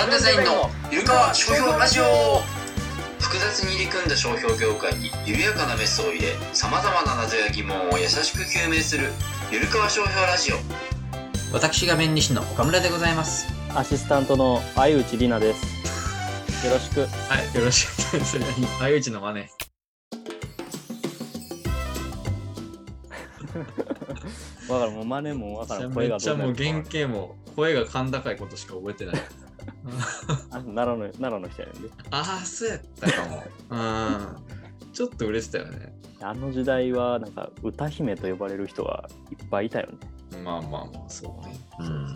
ランデザインのゆるかわ商標ラジオ。複雑に入り組んだ商標業界に緩やかなメスを入れさまざまな謎や疑問を優しく究明するゆるかわ商標ラジオ。私が弁理士の岡村でございます。アシスタントの相内里奈です。よろしく。はいよろしくお願いします。相内の真似。わからん、もう真似もわからん。め声がっちゃもう原原型も声が甲高いことしか覚えてない奈良の奈良の人やねんで。ああそうやったかも。うん。ちょっと売れてたよね。あの時代はなんか歌姫と呼ばれる人がいっぱいいたよね。まあまあまあそうね。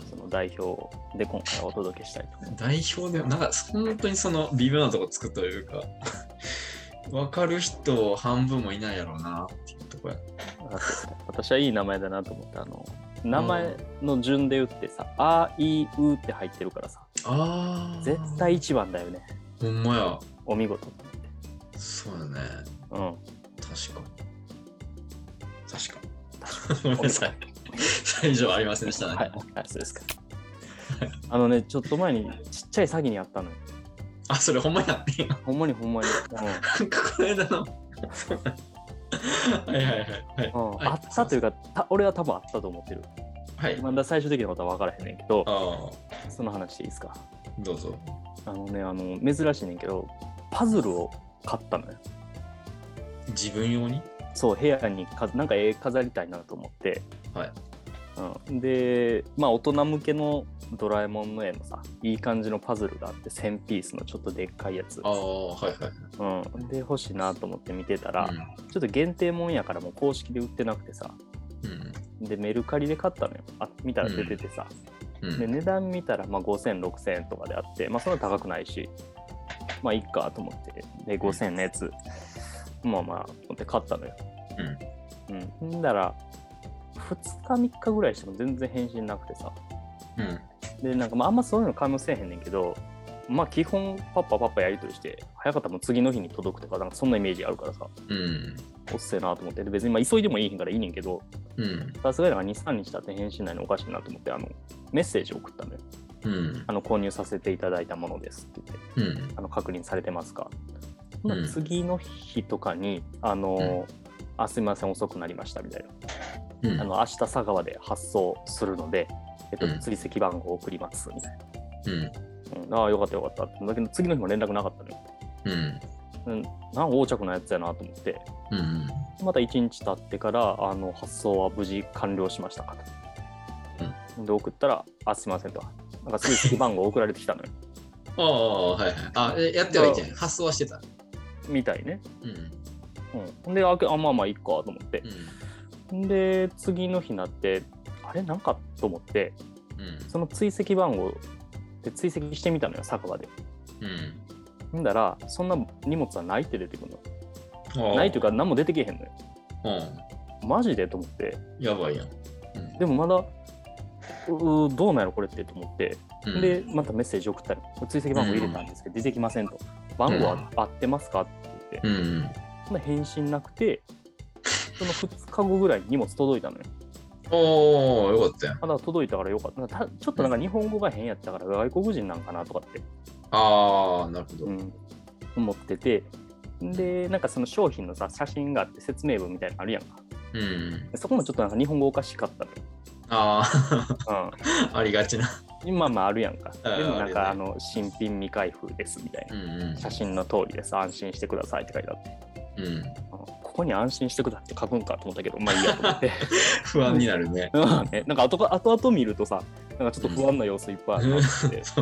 その代表で今回お届けしたいと。思代表でなんか本当にその微妙なとこつくというか 分かる人半分もいないやろうなっていうとこや。私はいい名前だなと思って、あの、名前の順で打ってさ、あいうって入ってるからさ、あ絶対一番だよね。ほんまやお見事。そうだねうん。確か確か ごめんなさい最初はありませんでしたね、はい、はい、そうですか。あのね、ちょっと前にちっちゃい詐欺にあったのよ。あそれほんまにやってんやほんまにほんまに。なんか この間の はいはいはいはいうん。あったというか、た俺は多分あったと思ってる。はい。まだ最終的なことは分からへんねんけど、あその話でいいですか？あどうぞ。あのね、あの、珍しいねんけど、パズルを買ったのよ。自分用に？そう、部屋にかなんか絵飾りたいなと思って。はい。うん、で、まあ、大人向けのドラえもんの絵のさ、いい感じのパズルがあって、1000ピースのちょっとでっかいやつ。ああはいはい。うん、で、欲しいなと思って見てたら、うん。ちょっと限定もんやからもう公式で売ってなくてさ、うんで、メルカリで買ったのよ。あ、見たら出ててさ。うんで、値段見たらまあ5000、6000円とかであって、まあそんな高くないし、まあいっかと思って、で、5000のやつ、まあまあ、思って買ったのよ。うん。うん。んだら、2日、3日ぐらいしても全然返信なくてさ。うんで、なんかまああんまそういうの買いもせえへんねんけど、まあ基本パッパパッパやり取りして、早かったらもう次の日に届くとか、なんかそんなイメージあるからさ、うんおっせえなと思って、で別にまあ急いでもいいからいいねんけど、うんさすがになんか2、3日経って返信ないのおかしいなと思って、あの、メッセージを送ったのよ。うんあの、購入させていただいたものですって言って、うんあの、確認されてますか。うんまあ次の日とかに、あの、あ、すみません、遅くなりましたみたいな。うんあの、明日佐川で発送するので、えっとうん、追跡番号を送りますみたいうんな。うん、ああ、よかったよかった。だけど、次の日も連絡なかったのよ。うんうん、なんか横着なやつやなと思って、うんまた1日経ってから、あの、発送は無事完了しましたかと。で、送ったら、あ、すみませんと。なんか追跡番号送られてきたのよ。ああはいはいあえやってはいけん発送はしてたみたいね。うんうん。で、あけあ、まあまあいいかと思ってう。んで、次の日になって、あれ？なんかと思って、うんその追跡番号で追跡してみたのよ、酒場で。うんんだら、そんな荷物はないって出てくるの。ないというか、何も出てけへんのよ。うんマジでと思って。やばいやんでもまだ、ううどうなんやろこれってと思って。うんで、またメッセージ送ったり、追跡番号入れたんですけど、出てきませんと。番号は合ってますかって言って。うんそんな返信なくて、その2日後ぐらいに荷物届いたのよ。おおよかったやんまだ届いたからよかった。たちょっとなんか日本語が変やったから外国人なんかなとかって、ああなるほどうん、思ってて。で、なんかその商品のさ、写真があって説明文みたいなのあるやんか。うんでそこもちょっとなんか日本語おかしかったのよ。あうあ ありがちなん。まあるやんか。でもなんかあねの新品未開封ですみたいな。うんうん写真の通りです。安心してくださいって書いてあって。うんうんここに安心してくださいって書くんかと思ったけど、まあいいやと思って。不安になるね まあね、なんか後か後々見るとさ、なんかちょっと不安な様子いっぱいあって。そ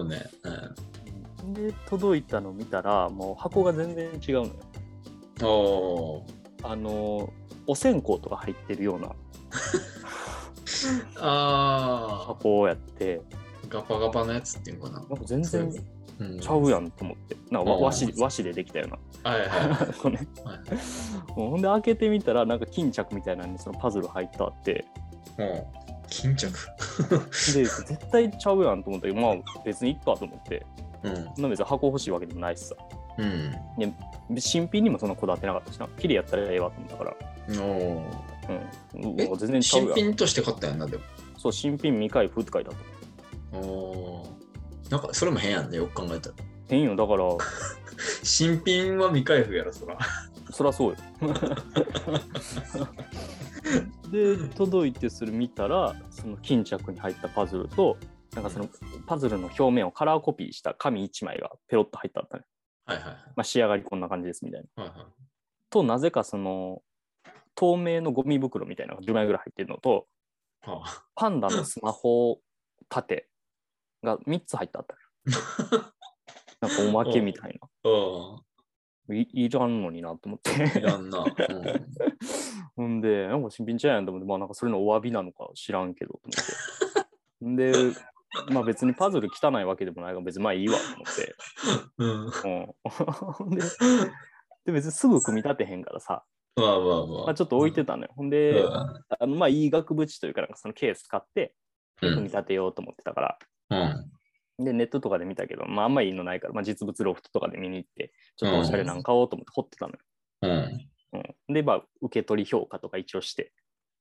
うね。で、届いたの見たら、もう箱が全然違うのよ。うんおー。あの、お線香とか入ってるような。あ箱やって、ーガパガパのやつっていうのかな。なんか全然うん。ちゃうやんと思って。なんか和和紙和紙でできたような。はいはこ うねほんで開けてみたら、なんか巾着みたいなのにそのパズル入ってあって、う巾着で、絶対ちゃうやんと思ったけど、まあ別にいっかと思って、うんそんな別に箱欲しいわけでもないしさ。うんで新品にもそんなこだわってなかったしな。綺麗やったらええわと思ったから。うん。えうわ全然ちゃう新やん。品として買ったんやんなでもそう、新品未開封って書いてあった。おーなんかそれも変やんね、よく考えたら。変よ、だから、新品は未開封やろ、そら。そりゃそうよ。で、届いてそれ見たら、その巾着に入ったパズルと、なんかそのパズルの表面をカラーコピーした紙1枚がペロッと入ってあったね。はいはいはい。まあ、仕上がりこんな感じですみたいな。はいはいと、なぜかその透明のゴミ袋みたいなのが10枚ぐらい入ってるのと、はあパンダのスマホ立てが3つ入ってあったね。なんかおまけみたいな。ういいらんのになと思っん。いて。らんな。うんほんで、なんか新品ちゃうやんと思って、まあなんかそれのお詫びなのか知らんけどと思って。で、まあ別にパズル汚いわけでもないから別にまあいいわと思って。うん。うん、でで別にすぐ組み立てへんからさ、まあまあままあ。あ、ちょっと置いてたのよ。ほんで、うんあのまあいい額縁というかなんかそのケース買ってうん組み立てようと思ってたから、うん。で、ネットとかで見たけど、まああんまいいのないから、まあ実物ロフトとかで見に行って、ちょっとおしゃれなん買おうと思って掘ってたのよ。うん。うん、で、まあ受け取り評価とか一応して、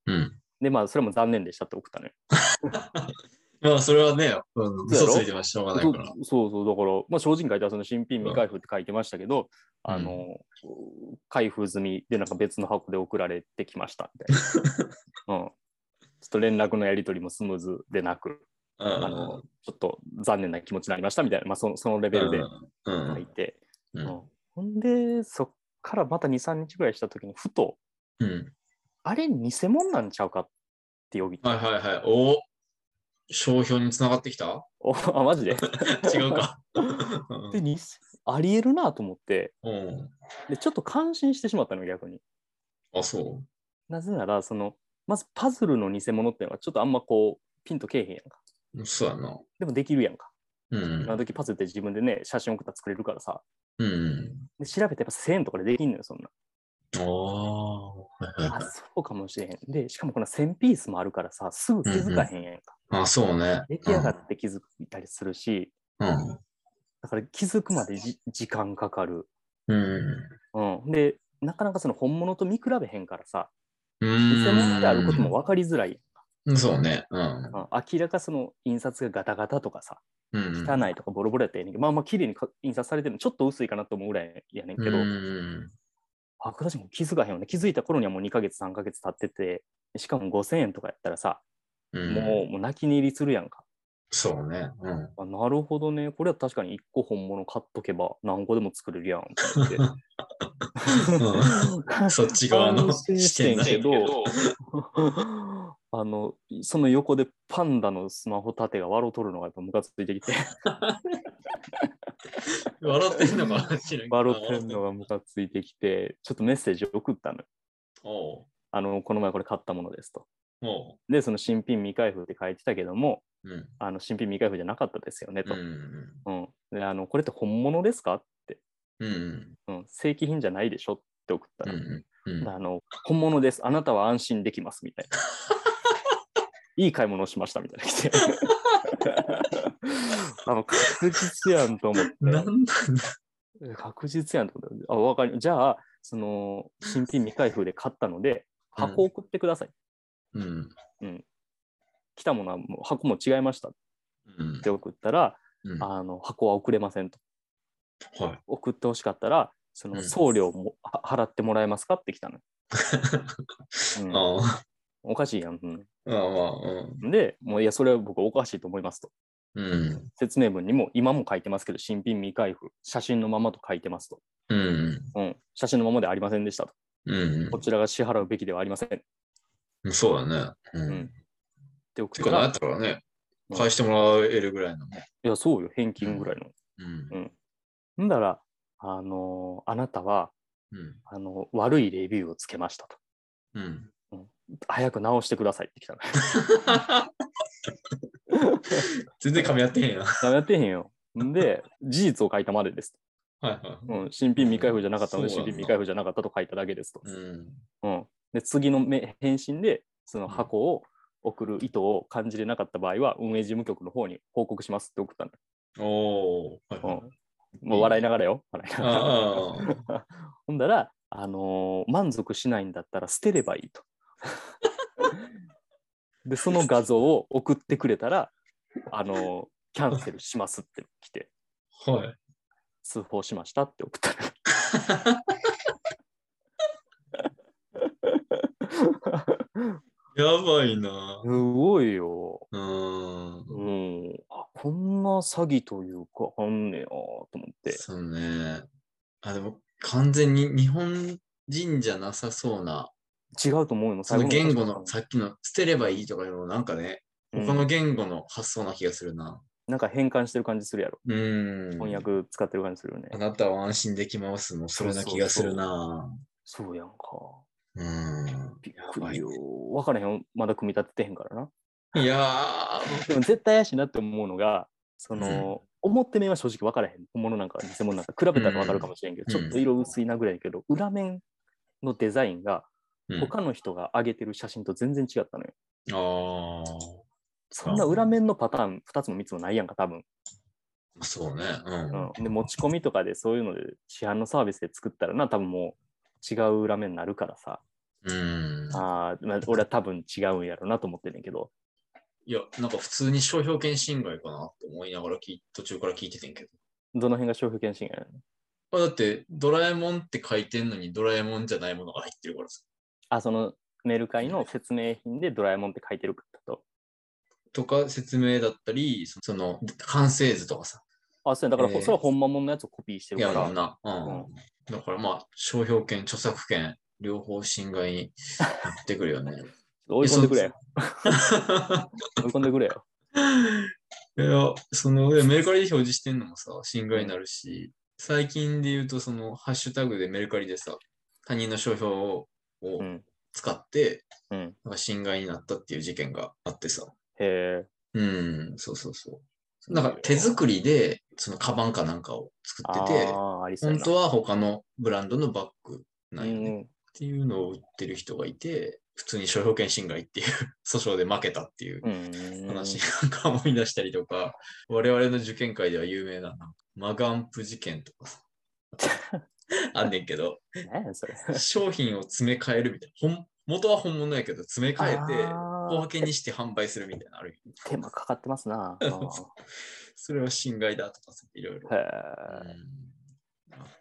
うん。で、まあそれも残念でしたって送ったのよ。まあ、それはね、うん、嘘ついてもしょうがないから。そうそうだから、まあ、正直書いてはその新品未開封って書いてましたけど、あの、開封済みでなんか別の箱で送られてきましたみたいな。うん。ちょっと連絡のやり取りもスムーズでなく、うんあの、ちょっと残念な気持ちになりましたみたいな、まあ、そのそのレベルでうん書いて、ほんで、そっからまた2、3日ぐらいしたときに、ふと、うん。あれ、偽物なんちゃうかってよぎって、はいはいはい。お商標につながってきた？おあ、マジで？違うか。で、にありえるなと思って、うん。で、ちょっと感心してしまったの、逆に。あ、そなぜなら、その、まずパズルの偽物っていうのはちょっとあんまこう、ピンとけえへんやんか。うそうやな。でもできるやんか。うん今。時パズルって自分でね、写真送ったら作れるからさ。うん。で調べてやっぱ1000円とかでできんのよ、そんな。ああ。そうかもしれへん。で、しかもこの1000ピースもあるからさ、すぐ気づかへんやんか。あ、そうね。出来上がって気づいたりするし、うん。だから気づくまでじ時間かかる。うん。うん。で、なかなかその本物と見比べへんからさ、うん。偽物であることも分かりづらいそうね。うん。うん明らかその印刷がガタガタとかさ、うん。汚いとかボロボロやったらええねんけど、まあまあ綺麗にか印刷されてるのちょっと薄いかなと思うぐらいやねんけど、うん。あ、私も気づかへんよね。気づいた頃にはもう2ヶ月、3ヶ月経ってて、しかも5000円とかやったらさ、うんもうもう泣き寝入りするやんか。そうね。うん。あなるほどね。これは確かに1個本物買っとけば何個でも作れるやん。そっち側の安心してんけど、あの、その横でパンダのスマホ立てが笑うとるのがやっぱムカついてきて、笑ってんのか笑ってんのがムカついてきて、ちょっとメッセージを送ったのよ。おうあの、この前これ買ったものですと。で、その新品未開封って書いてたけども、うん。あの新品未開封じゃなかったですよねと。うん。うんであのこれって本物ですかって、うん。うん、正規品じゃないでしょって送ったら、うん。うん。あの本物です。あなたは安心できますみたいな。いい買い物をしましたみたいな来て。あの確実やんと思って。なんだ確実やんと思って。あ、わかりじゃあ、その新品未開封で買ったので、箱送ってください。うん。来たものはもう箱も違いましたっうんて送ったら、うん。あの箱は送れませんと。はい。送ってほしかったら、そのうん送料もは払ってもらえますかって来たのよ。うん。おかしいやん。うん。で、もういや、それは僕おかしいと思いますと。うん。説明文にも今も書いてますけど、新品未開封、写真のままと書いてますと。うん。うん、写真のままではありませんでしたと。うんこちらが支払うべきではありません。そうだね。ううんん。て送てか、なんやったら、ね、うん返してもらえるぐらいのね。や、そうよ、返金ぐらいの。うん。んだら、あのーあなたは、うん。あの悪いレビューをつけましたと。うん。早く直してくださいって来たの。全然噛み合ってへんやん。はやってへんよ。んで、事実を書いたまでです。いはい。うん、新品未開封じゃなかったので、新品未開封じゃなかったと書いただけですと。うん。うん、で次のめ返信で、その箱を送る意図を感じれなかった場合は、運営事務局の方に報告しますって送ったの。おー。はいはいうんもう笑いながらよ。笑いながら。あ ほんだら、あのー満足しないんだったら捨てればいいと。で、その画像を送ってくれたら、あのーキャンセルしますって来て、はい。通報しましたって送った やばいなす。ごいよ。うーん。うん。あ、こんな詐欺というか、あんねやと思って。そうね。あ、でも完全に日本人じゃなさそうな、違うと思うよ。その言語の最さっきの捨てればいいとかいうのなんかね、他の言語の発想な気がするな。なんか変換してる感じするやろ。うーん。翻訳使ってる感じするよねあ。なたは安心できますもそれな気がするな。そうやんか。うーん。びっくりよ。分からへんよ。まだ組み立ててへんからな。いや でも絶対怪しいなって思うのが、その、表面は正直分からへん。本物なんか偽物なんか比べたら分かるかもしれんけど、うんちょっと色薄いなぐらいやけど、裏面のデザインがー、他の人が上げてる写真と全然違ったのよ。うん、あそんな裏面のパターン2つも3つもないやんか、多分。あ、そうね。うん。うん、で持ち込みとかでそういうので市販のサービスで作ったらな、多分もう違う裏面になるからさ。うん。あーまあ、俺は多分違うんやろうなと思ってんねんけど。いや、なんか普通に商標権侵害かなって思いながら途中から聞いててんけど。どの辺が商標権侵害なの？あだって、ドラえもんって書いてんのにドラえもんじゃないものが入ってるからさ。あ、そのメルカリの説明品でドラえもんって書いてるかと？とか説明だったり、そその完成図とかさ。あ、そうや、だから、えーそれは本物のやつをコピーしているから。やもんな。うん。だからまあ、商標権、著作権、両方侵害になってくるよね。追い込んでくれよ。追い込んでくれよ。いや、その、メルカリで表示してんのもさ、侵害になるし、最近で言うと、その、ハッシュタグでメルカリでさ、他人の商標をうん。使って、うん。侵害になったっていう事件があってさ。へえ。うん、そうそうそう。なんか手作りで、そのカバンかなんかを作ってて。本当は他のブランドのバッグなんよね、っうん。ていうのを売ってる人がいて、普通に商標権侵害っていう 訴訟で負けたっていううん。話なんか思い出したりとか、我々の受験会では有名なマガンプ事件とかさ あんねんけど。商品を詰め替えるみたいな。本元は本物やけど、詰め替えて、小分けにして販売するみたいなのあるよ手間かかってますな。それは侵害だとかさ、いろいろ。っ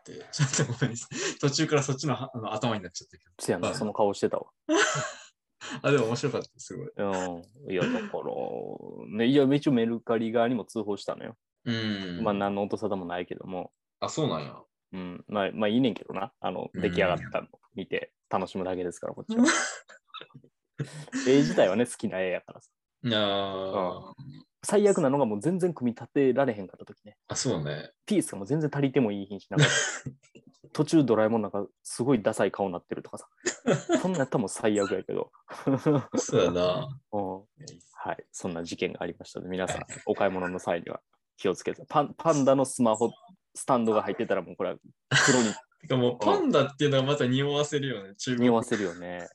て、ちょっとごめんなさい。途中からそっちのあの頭になっちゃったけせやな、まあその顔してたわ。ど。あ、でも面白かった、すごい。うん。いや、だから、ね、いや、一応メルカリ側にも通報したのよ。うん。まあ、何の音沙汰もないけども。あ、そうなんや。うん。まあ、まあ、いいねんけどな。あの、うん出来上がったの見て楽しむだけですから、こっちは。絵自体はね、好きな絵やからさ。いやー最悪なのがもう全然組み立てられへんかった時ね。あ、そうね。ピースがもう全然足りてもいい品種なんか 途中ドラえもんなんかすごいダサい顔になってるとかさ。そんなんやったらもう最悪やけど。そうやな。うんはい、そんな事件がありましたので、皆さん、お買い物の際には気をつけて。パンパンダのスマホ、スタンドが入ってたら、もうこれは黒にもうパンダっていうのがまた匂わせるよね。匂わせるよね。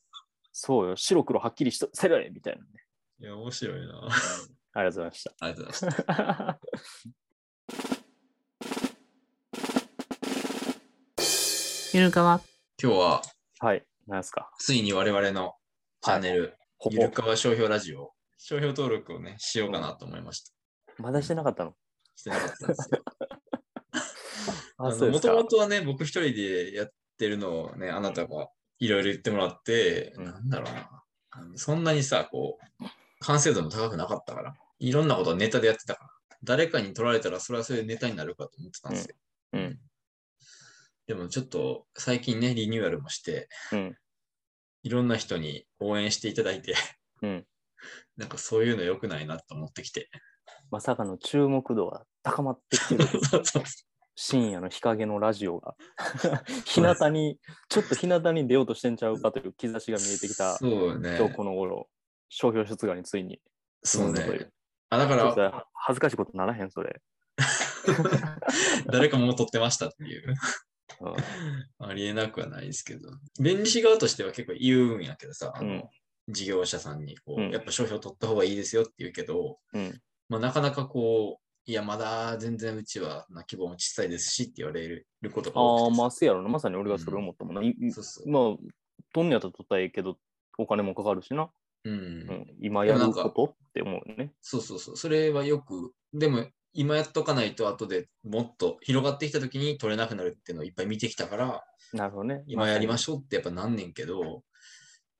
そうよ、白黒はっきりしとせろよみたいなね。いや、面白いな。ありがとうございました。ありがとうございました。ゆるかわ。今日は、はい、なんですか？ついに我々のチャンネル、ほゆるかわ商標ラジオ、商標登録をね、しようかなと思いました。まだしてなかったの？してなかったんですよ。もとも。とはね、僕一人でやってるのをね、あなたがいろいろ言ってもらって、うんなんだろうな。そんなにさ、こう、完成度も高くなかったから、いろんなことをネタでやってたから、誰かに取られたらそれはそれでネタになるかと思ってたんですよ。うん。でもちょっと最近ね、リニューアルもして、うん。いろんな人に応援していただいて、うん。なんかそういうの良くないなと思ってきて。まさかの注目度は高まってきてる。そうそう深夜の日陰のラジオが 日向にちょっと日向に出ようとしてんちゃうかという兆しが見えてきたそうね。今日この頃商標出願についにそうね。あ、だから、恥ずかしいことならへんそれ、誰かもう撮ってましたっていう。うんありえなくはないですけど。弁理士側としては結構言うんやけどさ、あのうん事業者さんにこう、うんやっぱ商標取った方がいいですよって言うけど、うんまあ、なかなかこう、いや、まだ全然うちはな規模も小さいですしって言われることがああ多くてさまあせやろなまさに俺がそれ思ったもんな、いいそうそうまあとんねやったら取ったらええけどお金もかかるしなうん。うん、今やることって思うね。そうそうそう。それはよく、でも今やっとかないと後でもっと広がってきた時に取れなくなるっていうのをいっぱい見てきたから、なるほどね。今やりまししょうってやっぱなんねんけど、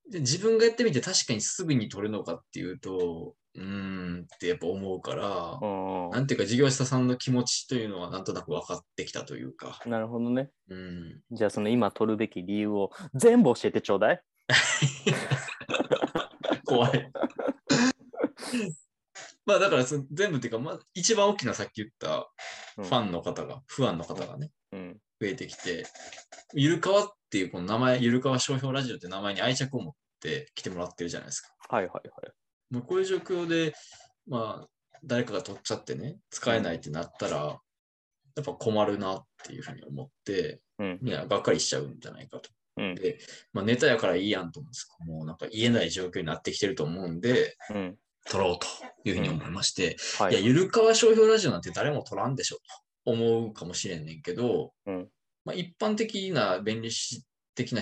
で自分がやってみて確かにすぐに取るのかっていうと、うーんってやっぱ思うから、ょなんていうか事業者さんの気持ちというのはなんとなく分かってきたというか、うん。なるほどね。うん。じゃあその今取るべき理由を全部教えてちょうだい。怖い。まあだからその全部っていうか、まあ、一番大きなさっき言ったうんファンの方が、不安の方がね、うん。増えてきて、ゆるかわっていうこの名前、ゆるかわ商標ラジオって名前に愛着を持って来てもらってるじゃないですか。はいはいはい。もうこういう状況で、まあ、誰かが取っちゃってね、使えないってなったら、やっぱ困るなっていうふうに思って、うん。みんながっかりしちゃうんじゃないかと。うん。で、まあ、ネタやからいいやんと思うんですけどもうなんか言えない状況になってきてると思うんで、うん。取ろうというふうに思いまして、、はいや、ゆるかわ商標ラジオなんて誰も取らんでしょと思うかもしれんねんけど、うんまあ、一般的な便利的な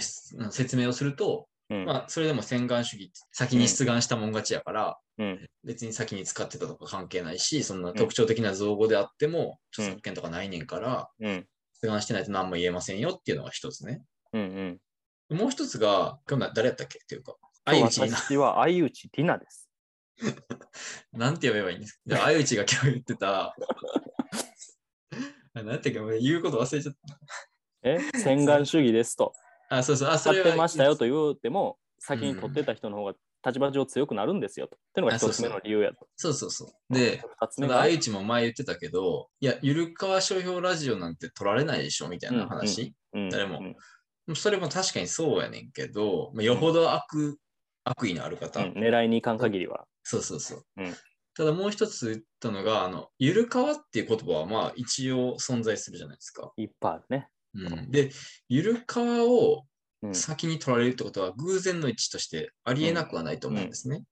説明をすると、うん。まあ、それでも洗顔主義、先に出願したもん勝ちやから、うん。別に先に使ってたとか関係ないし、そんな特徴的な造語であっても、著作権とかないねんから、うん。出願してないと何も言えませんよっていうのが一つね。うん。うん。もう一つが、今日な誰やったっけっていうか、相内私は相内ティナです。なんて呼べばいいんですか？じゃあ相内が今日言ってた、あなんていうか、俺言うこと忘れちゃっえ？洗顔主義ですと。た。あ、そうそう、あ、それは買ってましたよと言うても、先に取ってた人の方が立場上強くなるんですよと。っていうのが一つ目の理由やと。そうそうそう。で、ただ、相内も前言ってたけど、いや、ゆるかわ商標ラジオなんて取られないでしょみたいな話？うん誰もうんそれも確かにそうやねんけど、まあ、よほど悪、悪意のある方、うん狙いにいかん限りは。そうそうそう。うんただもう一つ言ったのが、あの、ゆるかわっていう言葉はまあ一応存在するじゃないですか。いっぱいあるね。うん、で、ゆるかわをうん先に取られるってことは偶然の一致としてありえなくはないと思うんですね。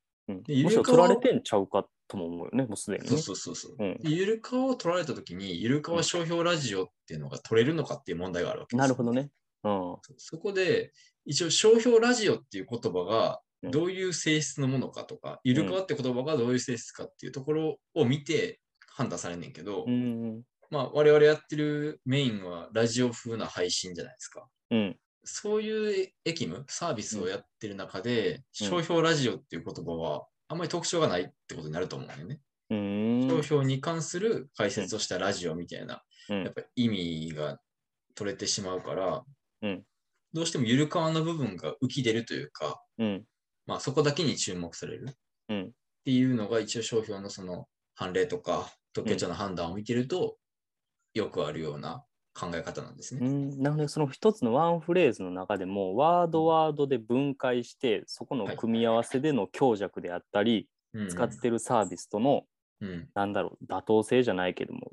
ゆるかわ取られてんちゃうかとも思うよね、もうすでにね。そうそうそうそう。うんでゆるかわを取られたときに、ゆるかわ商標ラジオっていうのが取れるのかっていう問題があるわけです。なるほどね。うん。そこで、一応商標ラジオっていう言葉がうんどういう性質のものかとか、ゆるかわって言葉がどういう性質かっていうところを見て判断されんねんけど、うん。まあ我々やってるメインはラジオ風な配信じゃないですか。うん。そういうエキム、サービスをやってる中で、うん商標ラジオっていう言葉はあんまり特徴がないってことになると思うんだよね。うん。商標に関する解説をしたラジオみたいな、うんやっぱ意味が取れてしまうから、うんどうしてもゆるかわの部分が浮き出るというか、うん。まあ、そこだけに注目されるっうん。ていうのが一応商標のその判例とか特許庁の判断を見てると、よくあるような考え方なんですね。うん、なのでその一つのワンフレーズの中でもワードワードで分解してそこの組み合わせでの強弱であったり、うん。使ってるサービスとのうん。なんだろう妥当性じゃないけども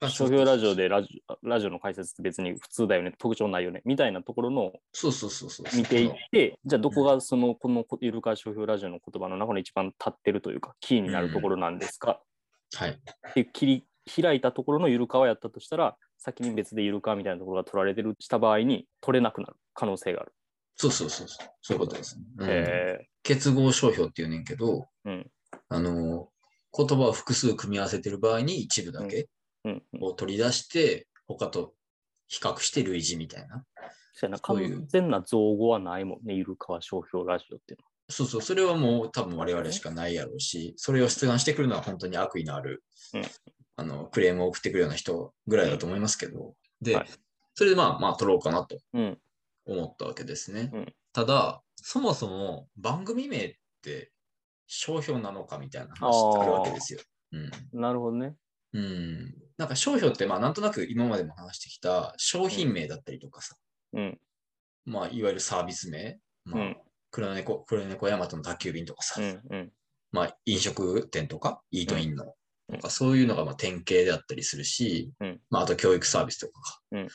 あ商標ラジオでラジオラジオの解説って別に普通だよね特徴ないよねみたいなところのそうそうそうそう。見ていってじゃあどこがそのこのゆるか商標ラジオの言葉の中の一番立ってるというかキーになるところなんですか、はい。っていう切り開いたところのゆるかはやったとしたら先に別でゆるかみたいなところが取られてるした場合に取れなくなる可能性がある。そうそうそうそう。そういうことですね。うん。へ結合商標っていうねんけど、うん。あの、言葉を複数組み合わせてる場合に一部だけを取り出して、他と比較して類似みたいな。そうやな。完全な造語はないもんね、ゆるかわ商標ラジオっていうそうそう、それはもう多分我々しかないやろうし、それを出願してくるのは本当に悪意のある、うんあの、クレームを送ってくるような人ぐらいだと思いますけど、で、はいそれでまあまあ取ろうかなと。思ったわけですね。うんただ、そもそも番組名って商標なのかみたいな話ってあるわけですよ。うん。なるほどね。うん。なんか商標ってまあなんとなく今までも話してきた商品名だったりとかさ、うん。まあいわゆるサービス名、まあ、うん黒猫、黒猫ヤマトの宅急便とかさ、うん。うん。まあ飲食店とか、イートインの、うんとかそういうのがまあ典型であったりするし、うんまああと教育サービスとかか。うん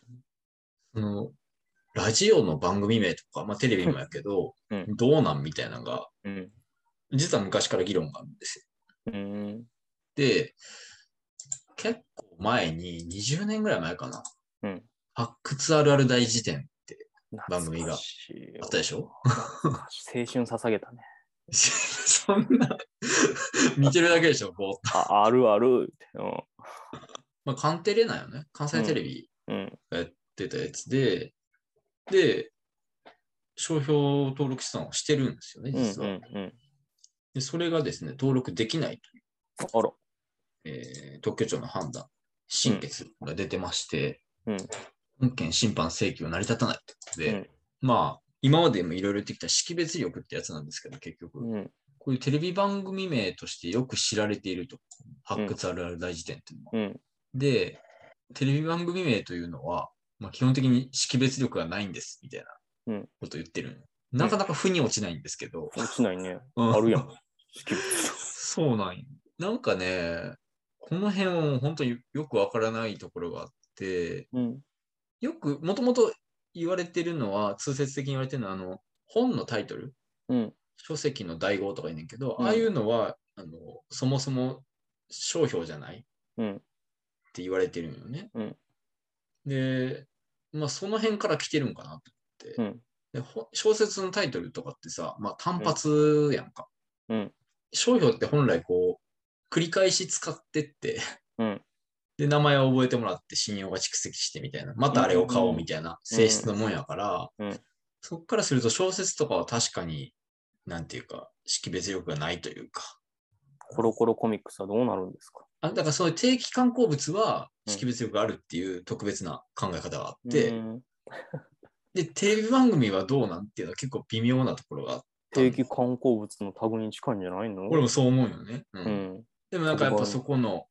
そのラジオの番組名とか、まあテレビもやけど、うんどうなんみたいなのが、うん。実は昔から議論があるんですよ。うん。で、結構前に、20年ぐらい前かな。うん発掘あるある大辞典って番組があったでしょ？青春捧げたね。そんな、見てるだけでしょ、こう。ああるある。うんまあ、カンテレなんよね。関西テレビうん。がやってたやつで、で、商標登録資産をしてるんですよね、うん。実は。うん。うん。でそれがですね、登録できないという、あら。えー特許庁の判断、審決が出てまして、うん。本件審判請求は成り立たないということで、うんまあ、今までもいろいろ言ってきた識別力ってやつなんですけど、結局、うん。こういうテレビ番組名としてよく知られていると、発掘あるある大辞典っていうのは。うん。で、テレビ番組名というのは、まあ、基本的に識別力がないんです、みたいなうんことを言ってる、なかなか腑に落ちないんですけど。落ちないね。うんあるやん。識別そうなんよなんかね、この辺はもう本当によくわからないところがあって、うん。よく、もともと言われてるのは、通説的に言われてるのは、あの、本のタイトル、うん。書籍の題号とか言うねんけど、うんああいうのは、あの、そもそも商標じゃない？っうん。て言われてるんよね。うんで、まあその辺から来てるんかなと思って。うんでほ小説のタイトルとかってさ、まあ単発やんか。うん。商標って本来こう、繰り返し使ってって、うん。で、名前を覚えてもらって信用が蓄積してみたいな、またあれを買おうみたいな性質のもんやから、うん。そっからすると小説とかは確かに、なんていうか、識別力がないというか、コロコロコミックスはどうなるんですか？あだからそういう定期刊行物はうん。識別力があるっていう特別な考え方があって、うん。で、テレビ番組はどうなんっていうのは結構微妙なところがあって、定期観光物のタグに近いんじゃないの？俺もそう思うよね。うん。うん。でもなんかやっぱそこの、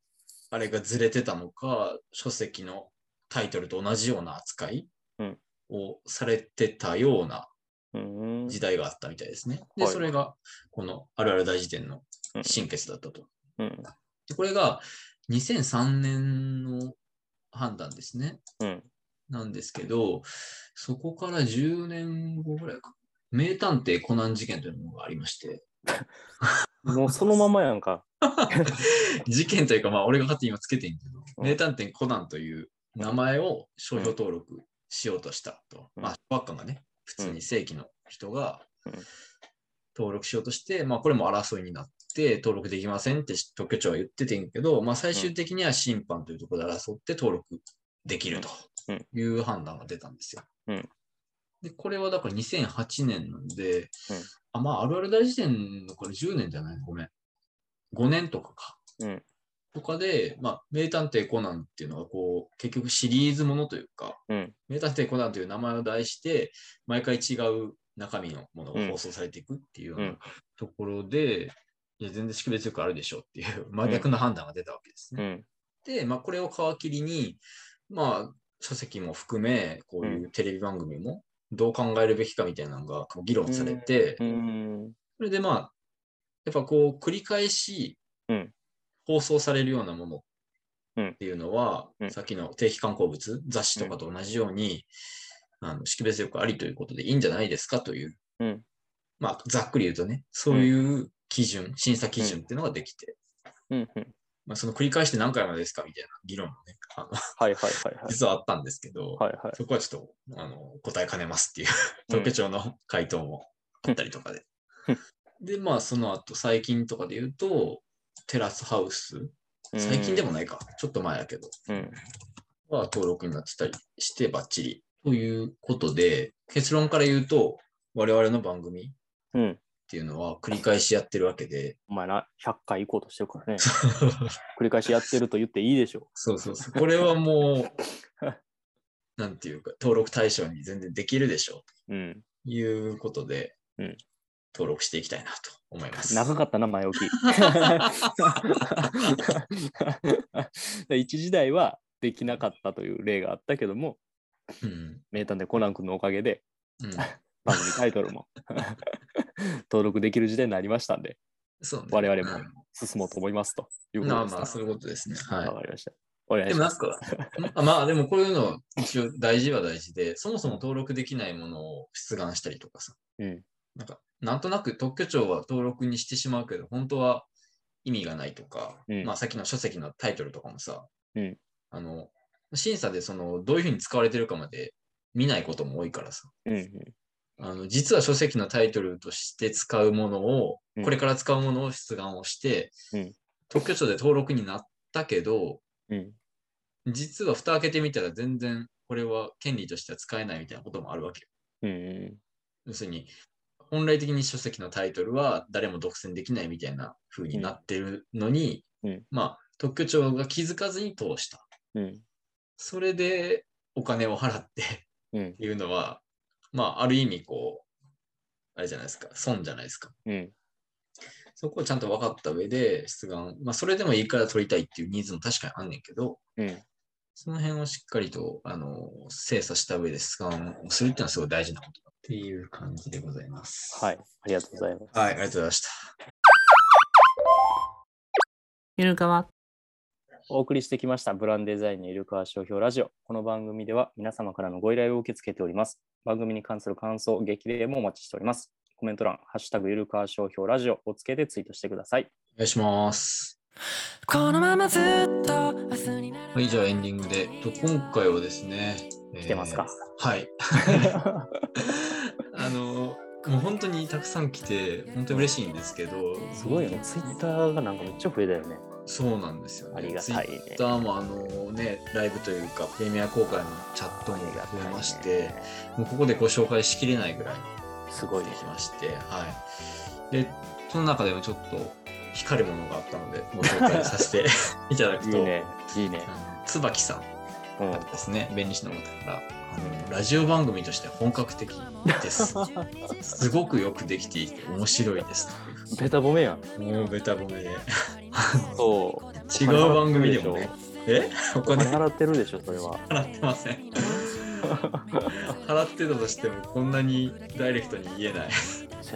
あれがずれてたのか、書籍のタイトルと同じような扱いうんをされてたようなうん。時代があったみたいですね。で、はいそれがこのあるある大辞典のうん審決だったと。うん。でこれが2003年の判断ですね。うん。なんですけど、そこから10年後ぐらいか。名探偵コナン事件というのがありまして、もうそのままやんか。事件というか、まあ、俺が勝手に今つけてんけど、うん。名探偵コナンという名前を商標登録しようとしたと。うん。まあ、バッカがね、普通に正規の人がうん。登録しようとして、まあ、これも争いになって、登録できませんって特許庁は言っててんけど、まあ、最終的には審判というところで争って登録できるとうん。いう判断が出たんですよ。うん。で、これはだから2008年なので、うん。あ、まあ、あるある大辞典のこれ10年じゃないごめん。5年とかか。うん。とかで、まあ、名探偵コナンっていうのは、こう、結局シリーズものというか、うん。名探偵コナンという名前を題して、毎回違う中身のものが放送されていくっていうよううんなところで、いや、全然識別力あるでしょうっていう真逆の判断が出たわけですね。うん。で、まあ、これを皮切りに、まあ、書籍も含め、こういうテレビ番組も、どう考えるべきかみたいなのが議論されて、うん。それでまあ、やっぱこう、繰り返しうん放送されるようなものうんっていうのは、うんさっきの定期刊行物、雑誌とかと同じように、あの識別力ありということでいいんじゃないですかという、うんまあ、ざっくり言うとね、そういう基準、審査基準っていうのができて、うん。うん。まあ、その繰り返して何回までですかみたいな議論もね、あのはいはいはいはい。実はあったんですけど、はいはい。そこはちょっとあの答えかねますっていう特許庁の回答もあったりとかで。で、まあその後最近とかで言うと、テラスハウス、最近でもないか、ちょっと前やけど、うん。は登録になってたりしてバッチリ。ということで、結論から言うと、我々の番組っうん。ていうのは繰り返しやってるわけで、お前な、100回行こうとしてるからね。繰り返しやってると言っていいでしょそうそうそう。これはもう、なんていうか、登録対象に全然できるでしょう。う。うん。ということで、うん登録していきたいなと思います。長かったな、前置き。一時代はできなかったという例があったけども、うん名探偵コナン君のおかげでうん、番組タイトルも 登録できる時代になりましたんで、そうね。我々も進もうと思いますということですまあまあ、そういうことですね。はわかりました。お願い。でもなん。か、あまあでもこういうの一応大事は大事で、そもそも登録できないものを出願したりとかさ、うん。なんか、なんとなく特許庁は登録にしてしまうけど、本当は意味がないとか、うんまあさっきの書籍のタイトルとかもさ、うんあの、審査でその、どういうふうに使われてるかまで見ないことも多いからさ、うんうん。あの実は書籍のタイトルとして使うものを、うんこれから使うものを出願をして、うん特許庁で登録になったけど、うん。実は蓋開けてみたら全然これは権利としては使えないみたいなこともあるわけよ。うん。要するに、本来的に書籍のタイトルは誰も独占できないみたいな風になってるのに、うんまあ、特許庁が気づかずに通した。うん。それでお金を払ってうんっ。ていうのは、まあ、ある意味こう、あれじゃないですか、損じゃないですか。うん。そこをちゃんと分かった上で出願、まあ、それでもいいから取りたいっていうニーズも確かにあんねんけど、うん。その辺をしっかりと、あの、精査した上で出願をするっていうのはすごい大事なことだっていう感じでございます。はい。ありがとうございます。はい、ありがとうございました。ゆるかわ。お送りしてきましたブランデザインのゆるかわ商標ラジオ。この番組では皆様からのご依頼を受け付けております。番組に関する感想、激励もお待ちしております。コメント欄、ハッシュタグゆるかわ商標ラジオをつけてツイートしてください。お願いします。このままずっと明日になるはい、じゃあエンディングで。と今回はですね、来てますか、えーはい。あの、もう本当にたくさん来て、本当に嬉しいんですけど、すごいよね。ツイッターがなんかめっちゃ増えたよね。そうなんですよね。ありがたいね。ツイッターもあのね、ライブというか、プレミア公開のチャットも増えまして、もうここでご紹介しきれないぐらいすごいねできまして、はい。で、その中でもちょっと光るものがあったので、ご紹介させて いただくと、いいね。いいね。あの椿さん。ですね、弁理士の方から、あのラジオ番組として本格的です。すごくよくできていて面白いですベタ褒めや。もうベタ褒めで。そう。違う番組でもね。え？おお金金払ってるでしょ、それは。払ってません。払ってたとしてもこんなにダイレクトに言えない。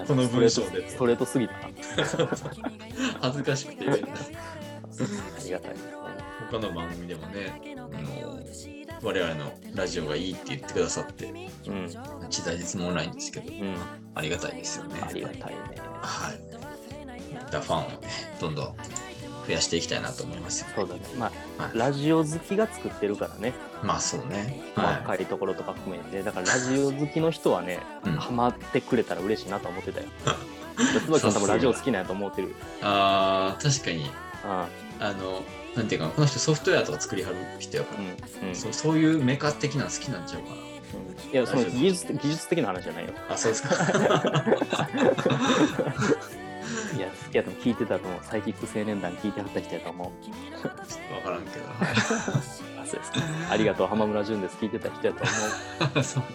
この文章でストレートすぎたな。恥ずかしくて言えない。ありがたいですね。他の番組でもね、あの我々のラジオがいいって言ってくださって、うん。時代実もないんですけど、うん。ありがたいですよね。ありがたいね。はい。だファンをね、どんどん増やしていきたいなと思いますよ。そうだね。まあ、はいラジオ好きが作ってるからね。まあそうね。細はかいところとか含めて。だからラジオ好きの人はね、い。うん、ハマってくれたら嬉しいなと思ってたよ。椿さん多分ラジオ好きなんやと思ってる。あー確かに、ああの、なんていうかな、この人ソフトウェアとか作りはる人やかあ、うら、ん。うん。そうそういうメカ的なの好きなんちゃうかな。うんいや、その技術技術的な話じゃないよ。あ、そうですか。いや、好きやとも聞いてたと思う。サイキック青年団聞いてはった人やと思う。ちょっとわからんけど。はいあそうですか。ありがとう、浜村淳です。聞いてた人やと思う。そうは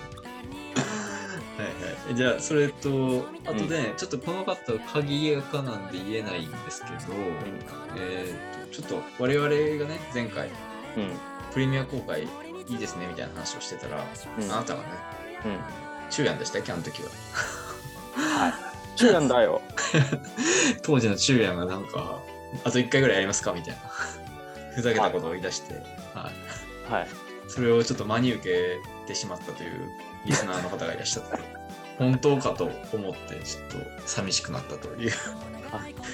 いはい。じゃあ、それと、あとね、ちょっとこの方、鍵やかなんで言えないんですけど、えー、とちょっと我々がね、前回、うん。プレミア公開いいですねみたいな話をしてたら、うん。あなたがね、うん。中やんでしたっけ、あの時は。はい。中なんだよ。当時の中やんがなんか、あと1回ぐらいやりますかみたいな。ふざけたことを言い出して、はい。はい。それをちょっと真に受けてしまったというリスナーの方がいらっしゃって、本当かと思って、ちょっと寂しくなったという。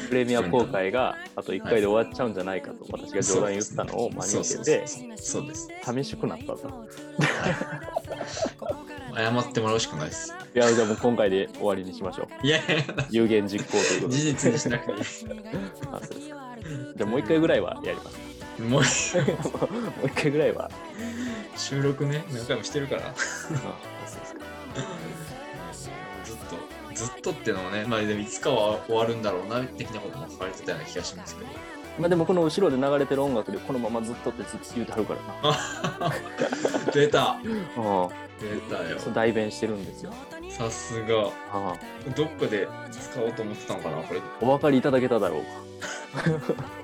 プレミア公開があと1回で終わっちゃうんじゃないかと私が冗談言ったのを真に受けてそうです。寂しくなったと。謝ってもらうしかないです。いや、じゃあもう今回で終わりにしましょう。いやいや、有言実行ということで。事実にしなくていい。あそうですかじゃあもう1回ぐらいはやります。もう もう1回ぐらいは。収録ね、何回もしてるから。あそうですかずっとっていうのもね、まあでもいつかは終わるんだろうな、的なことも書かれてたような気がしますけど。まあでもこの後ろで流れてる音楽でこのままずっとってずっと言うてはるからな。出たうん。出たよ。そう代弁してるんですよ。さすが。ああどっかで使おうと思ってたのかな、これ。お分かりいただけただろうか。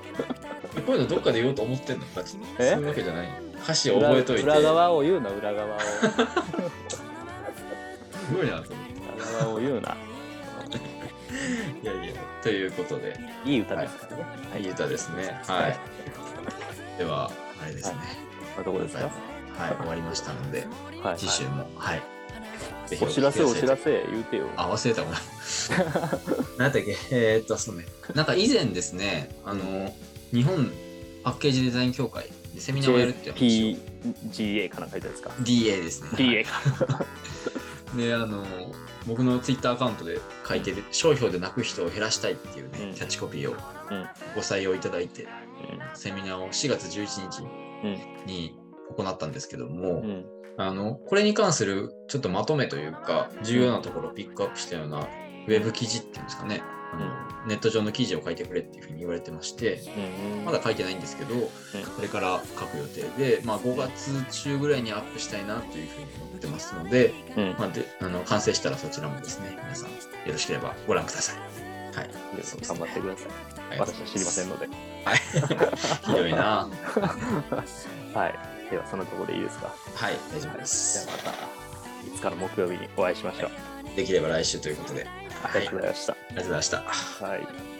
こういうのどっかで言おうと思ってんのかそうえいうわけじゃない。歌詞を覚えといて。裏裏側を言うな、裏側を。すごいなと思って。裏側を言うな。ということで、いい歌ですからね。いい歌ですね。はい。では、あれですね。まあどこですか？はい、終わりましたので、はい。次週も、はい。お知らせ、お知らせ。せ、言うてよ。あ、忘れた、ごめん。何だっけ？えーっと、そうね。なんか以前ですね、あの、日本パッケージデザイン協会でセミナーをやるって話を PGA かなんか言ったですか？DA ですね。?DA か。で、あの、僕のツイッターアカウントで書いてる、商標で泣く人を減らしたいっていうね、うん。キャッチコピーをうん。ご採用いただいて、セミナーを4月11日に行ったんですけども、あの、これに関するちょっとまとめというか、重要なところをピックアップしたようなウェブ記事っていうんですかね、あのネット上の記事を書いてくれっていうふうに言われてまして、うんまだ書いてないんですけど、これから書く予定で、まあ、5月中ぐらいにアップしたいなというふうに思ってますので、うんまあ、であの完成したらそちらもですね、皆さんよろしければご覧ください。はい。頑張ってください。はい私は知りませんので。はい。ひどいな。はい。では、そのところでいいですか？はい、大丈夫でじゃすあ。また、いつかの木曜日にお会いしましょう。できれば来週ということで。ありがとうございました。ありがとうございました。はい。